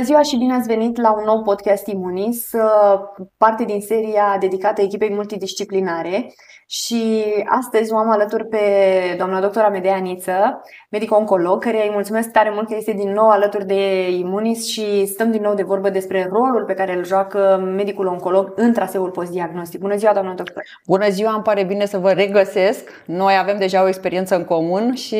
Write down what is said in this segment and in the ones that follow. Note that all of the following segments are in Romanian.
Bună ziua și bine ați venit la un nou podcast Imunis, uh, parte din seria dedicată echipei multidisciplinare. Și astăzi o am alături pe doamna doctora Medea Niță, medic-oncolog, care îi mulțumesc tare mult că este din nou alături de Imunis și stăm din nou de vorbă despre rolul pe care îl joacă medicul oncolog în traseul postdiagnostic. Bună ziua, doamna doctor! Bună ziua, îmi pare bine să vă regăsesc. Noi avem deja o experiență în comun și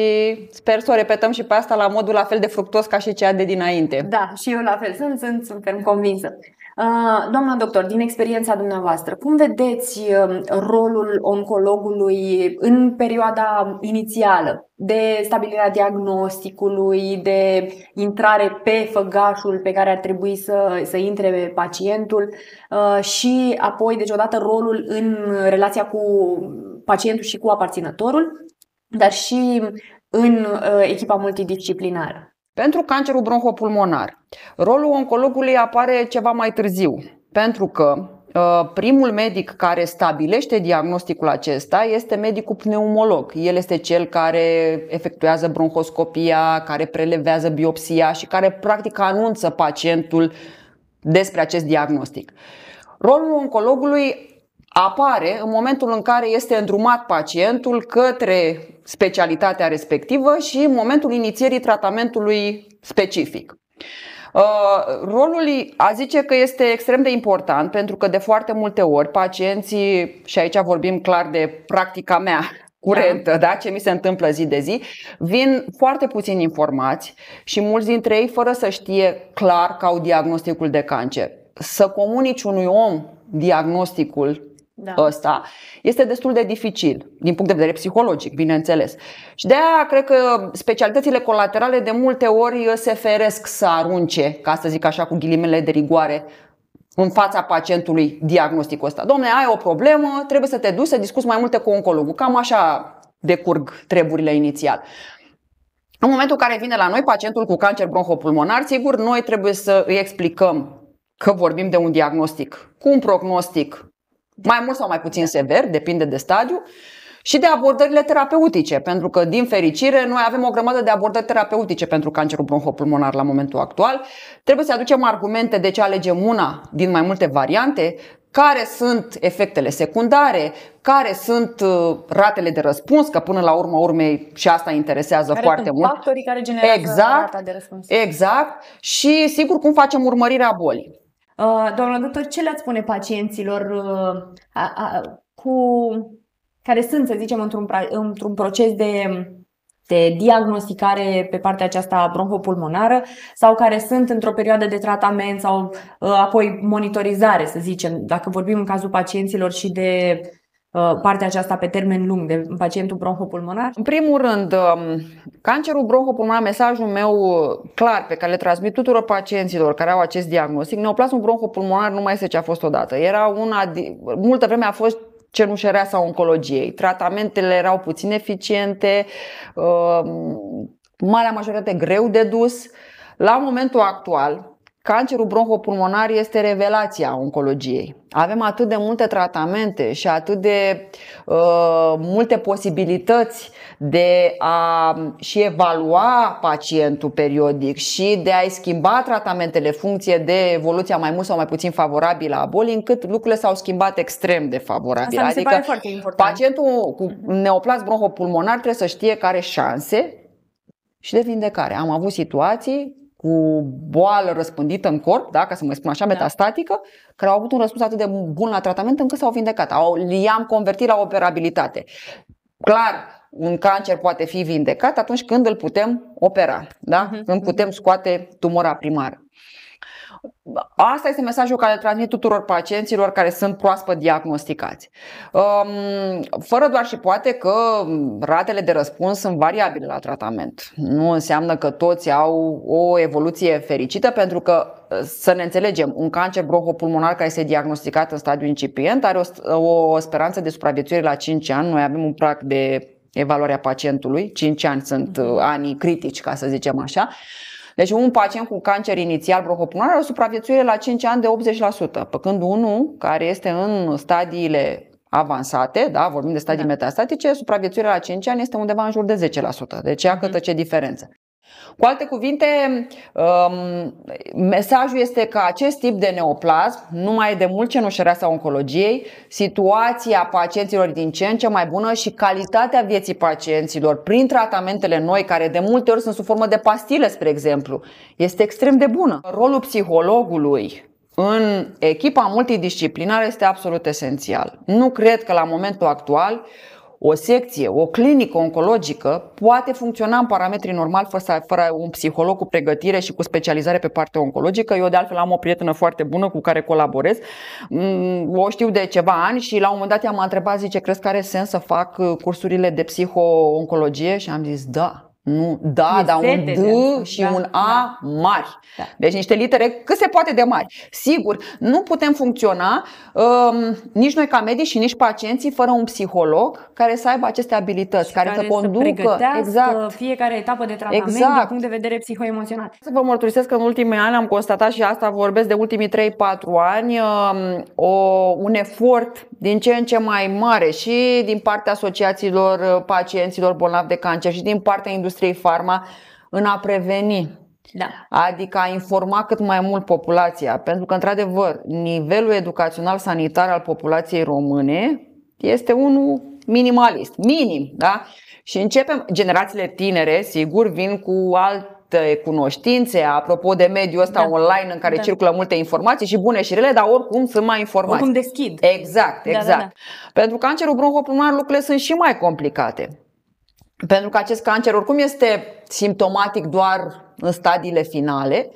sper să o repetăm și pe asta la modul la fel de fructos ca și cea de dinainte. Da, și eu la fel sunt, sunt, sunt ferm convinsă. Uh, doamna doctor, din experiența dumneavoastră, cum vedeți um, rolul oncologului în perioada inițială de stabilirea diagnosticului, de intrare pe făgașul pe care ar trebui să, să intre pacientul uh, și apoi, deci odată rolul în relația cu pacientul și cu aparținătorul, dar și în uh, echipa multidisciplinară? Pentru cancerul bronhopulmonar, rolul oncologului apare ceva mai târziu, pentru că uh, primul medic care stabilește diagnosticul acesta este medicul pneumolog. El este cel care efectuează bronhoscopia, care prelevează biopsia și care practic anunță pacientul despre acest diagnostic. Rolul oncologului apare în momentul în care este îndrumat pacientul către specialitatea respectivă și în momentul inițierii tratamentului specific. Uh, rolul a zice că este extrem de important pentru că de foarte multe ori pacienții, și aici vorbim clar de practica mea curentă, da. da? ce mi se întâmplă zi de zi, vin foarte puțini informați și mulți dintre ei fără să știe clar că au diagnosticul de cancer. Să comunici unui om diagnosticul da. ăsta, este destul de dificil din punct de vedere psihologic, bineînțeles. Și de aia cred că specialitățile colaterale de multe ori se feresc să arunce, ca să zic așa cu ghilimele de rigoare, în fața pacientului diagnosticul ăsta. Domne, ai o problemă, trebuie să te duci să discuți mai multe cu oncologul. Cam așa decurg treburile inițial. În momentul în care vine la noi pacientul cu cancer bronhopulmonar, sigur, noi trebuie să îi explicăm că vorbim de un diagnostic cu un prognostic mai mult sau mai puțin sever, depinde de stadiu, și de abordările terapeutice, pentru că, din fericire, noi avem o grămadă de abordări terapeutice pentru cancerul bronhopulmonar la momentul actual. Trebuie să aducem argumente de ce alegem una din mai multe variante, care sunt efectele secundare, care sunt uh, ratele de răspuns, că până la urmă urmei și asta interesează care foarte mult. factorii care generează exact, rata de răspuns. Exact. Și sigur cum facem urmărirea bolii. Uh, doamna doctor, ce le-ați spune pacienților uh, a, a, cu, care sunt, să zicem, într-un, într-un proces de, de diagnosticare pe partea aceasta bronhopulmonară sau care sunt într-o perioadă de tratament sau uh, apoi monitorizare, să zicem, dacă vorbim în cazul pacienților și de Uh, partea aceasta pe termen lung de pacientul bronhopulmonar? În primul rând, um, cancerul bronhopulmonar, mesajul meu clar pe care le transmit tuturor pacienților care au acest diagnostic, neoplasmul bronhopulmonar nu mai este ce a fost odată. Era una, multă vreme a fost cenușăreasa oncologiei. Tratamentele erau puțin eficiente, um, marea majoritate greu de dus. La momentul actual, Cancerul bronhopulmonar este revelația oncologiei. Avem atât de multe tratamente și atât de uh, multe posibilități de a și evalua pacientul periodic și de a-i schimba tratamentele funcție de evoluția mai mult sau mai puțin favorabilă a bolii, încât lucrurile s-au schimbat extrem de favorabil. Asta adică pare foarte important. pacientul cu neoplas bronhopulmonar trebuie să știe că are șanse și de vindecare. Am avut situații cu boală răspândită în corp, da, ca să mai spun așa, da. metastatică, care au avut un răspuns atât de bun la tratament încât s-au vindecat. Au, i-am convertit la operabilitate. Clar, un cancer poate fi vindecat atunci când îl putem opera, da? Uh-huh. când putem scoate tumora primară. Asta este mesajul care îl transmit tuturor pacienților care sunt proaspăt diagnosticați. Um, fără doar și poate că ratele de răspuns sunt variabile la tratament. Nu înseamnă că toți au o evoluție fericită, pentru că, să ne înțelegem, un cancer bronhopulmonar care este diagnosticat în stadiu incipient are o, o speranță de supraviețuire la 5 ani. Noi avem un prag de evaluarea pacientului, 5 ani sunt uh, anii critici, ca să zicem așa. Deci un pacient cu cancer inițial bronhopulmonar are o supraviețuire la 5 ani de 80%, pe când unul care este în stadiile avansate, da, vorbim de stadii da. metastatice, supraviețuirea la 5 ani este undeva în jur de 10%. Deci ia câtă ce diferență. Cu alte cuvinte, um, mesajul este că acest tip de neoplasm nu mai e de mult cenușăreasa oncologiei, situația pacienților e din ce în ce mai bună și calitatea vieții pacienților prin tratamentele noi, care de multe ori sunt sub formă de pastile, spre exemplu, este extrem de bună. Rolul psihologului în echipa multidisciplinară este absolut esențial. Nu cred că la momentul actual o secție, o clinică oncologică poate funcționa în parametrii normali fără, fără un psiholog cu pregătire și cu specializare pe partea oncologică. Eu de altfel am o prietenă foarte bună cu care colaborez. Mm, o știu de ceva ani și la un moment dat i-am întrebat, zice, crezi că are sens să fac cursurile de psiho-oncologie? Și am zis, da, nu, da, dar un D și da, un A da. mari. Da. Deci niște litere cât se poate de mari. Sigur, nu putem funcționa um, nici noi ca medici și nici pacienții fără un psiholog care să aibă aceste abilități, care, care să conducă să exact. fiecare etapă de tratament exact. din punct de vedere psihoemoțional. Să vă mărturisesc că în ultimii ani am constatat și asta vorbesc de ultimii 3-4 ani um, o, un efort din ce în ce mai mare și din partea asociațiilor uh, pacienților bolnavi de cancer și din partea industriei farma în a preveni da. Adică a informa cât mai mult populația, pentru că, într-adevăr, nivelul educațional sanitar al populației române este unul minimalist, minim, da? Și începem, generațiile tinere, sigur, vin cu alt cunoștințe, apropo de mediul ăsta da. online în care da. circulă multe informații și bune și rele, dar oricum sunt mai informații. Oricum deschid. Exact, exact. Da, da, exact. da. Pentru cancerul bronhopulmonar lucrurile sunt și mai complicate. Pentru că acest cancer oricum este simptomatic doar în stadiile finale.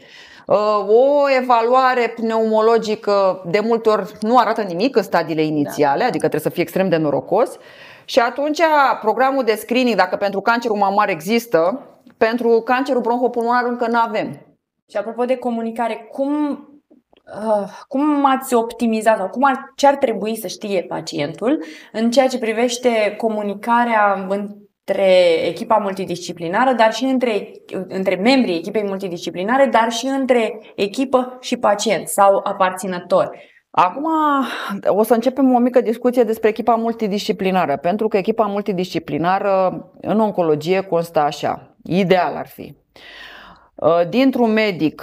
Uh, o evaluare pneumologică de multe ori nu arată nimic în stadiile inițiale, da. adică trebuie să fie extrem de norocos. Și atunci programul de screening, dacă pentru cancerul mamar există, pentru cancerul bronhopulmonar încă nu avem. Și apropo de comunicare, cum, uh, cum ați optimizat sau cum ar, ce ar trebui să știe pacientul în ceea ce privește comunicarea între echipa multidisciplinară, dar și între, între membrii echipei multidisciplinare, dar și între echipă și pacient sau aparținător. Acum o să începem o mică discuție despre echipa multidisciplinară, pentru că echipa multidisciplinară în oncologie constă așa. Ideal ar fi. Dintr-un medic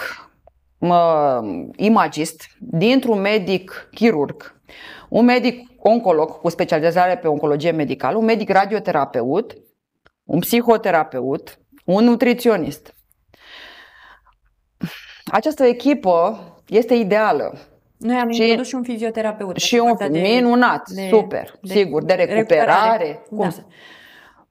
imagist, dintr-un medic chirurg, un medic oncolog cu specializare pe oncologie medicală, un medic radioterapeut, un psihoterapeut, un nutriționist. Această echipă este ideală. Noi am și, introdus și un fizioterapeut. Și un de, minunat, de, super, de, sigur, de recuperare. recuperare. Cum da.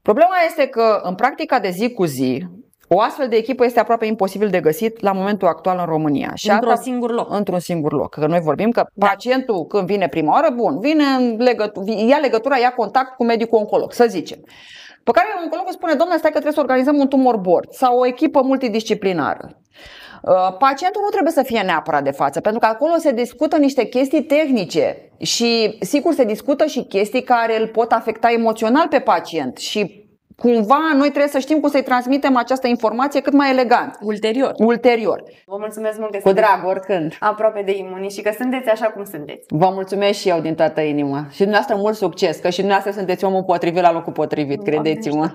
Să... Problema este că în practica de zi cu zi, o astfel de echipă este aproape imposibil de găsit la momentul actual în România. Și într-un singur loc. Într-un singur loc. Că noi vorbim că da. pacientul când vine prima oară, bun, vine în legătură, ia legătura, ia contact cu medicul oncolog, să zicem. Pe care oncologul spune, domnule, stai că trebuie să organizăm un tumor board sau o echipă multidisciplinară. Uh, pacientul nu trebuie să fie neapărat de față, pentru că acolo se discută niște chestii tehnice și sigur se discută și chestii care îl pot afecta emoțional pe pacient și cumva noi trebuie să știm cum să-i transmitem această informație cât mai elegant. Ulterior. Ulterior. Vă mulțumesc mult că Cu drag, oricând. Aproape de imuni și că sunteți așa cum sunteți. Vă mulțumesc și eu din toată inima. Și dumneavoastră mult succes, că și dumneavoastră sunteți omul potrivit la locul potrivit, credeți-mă.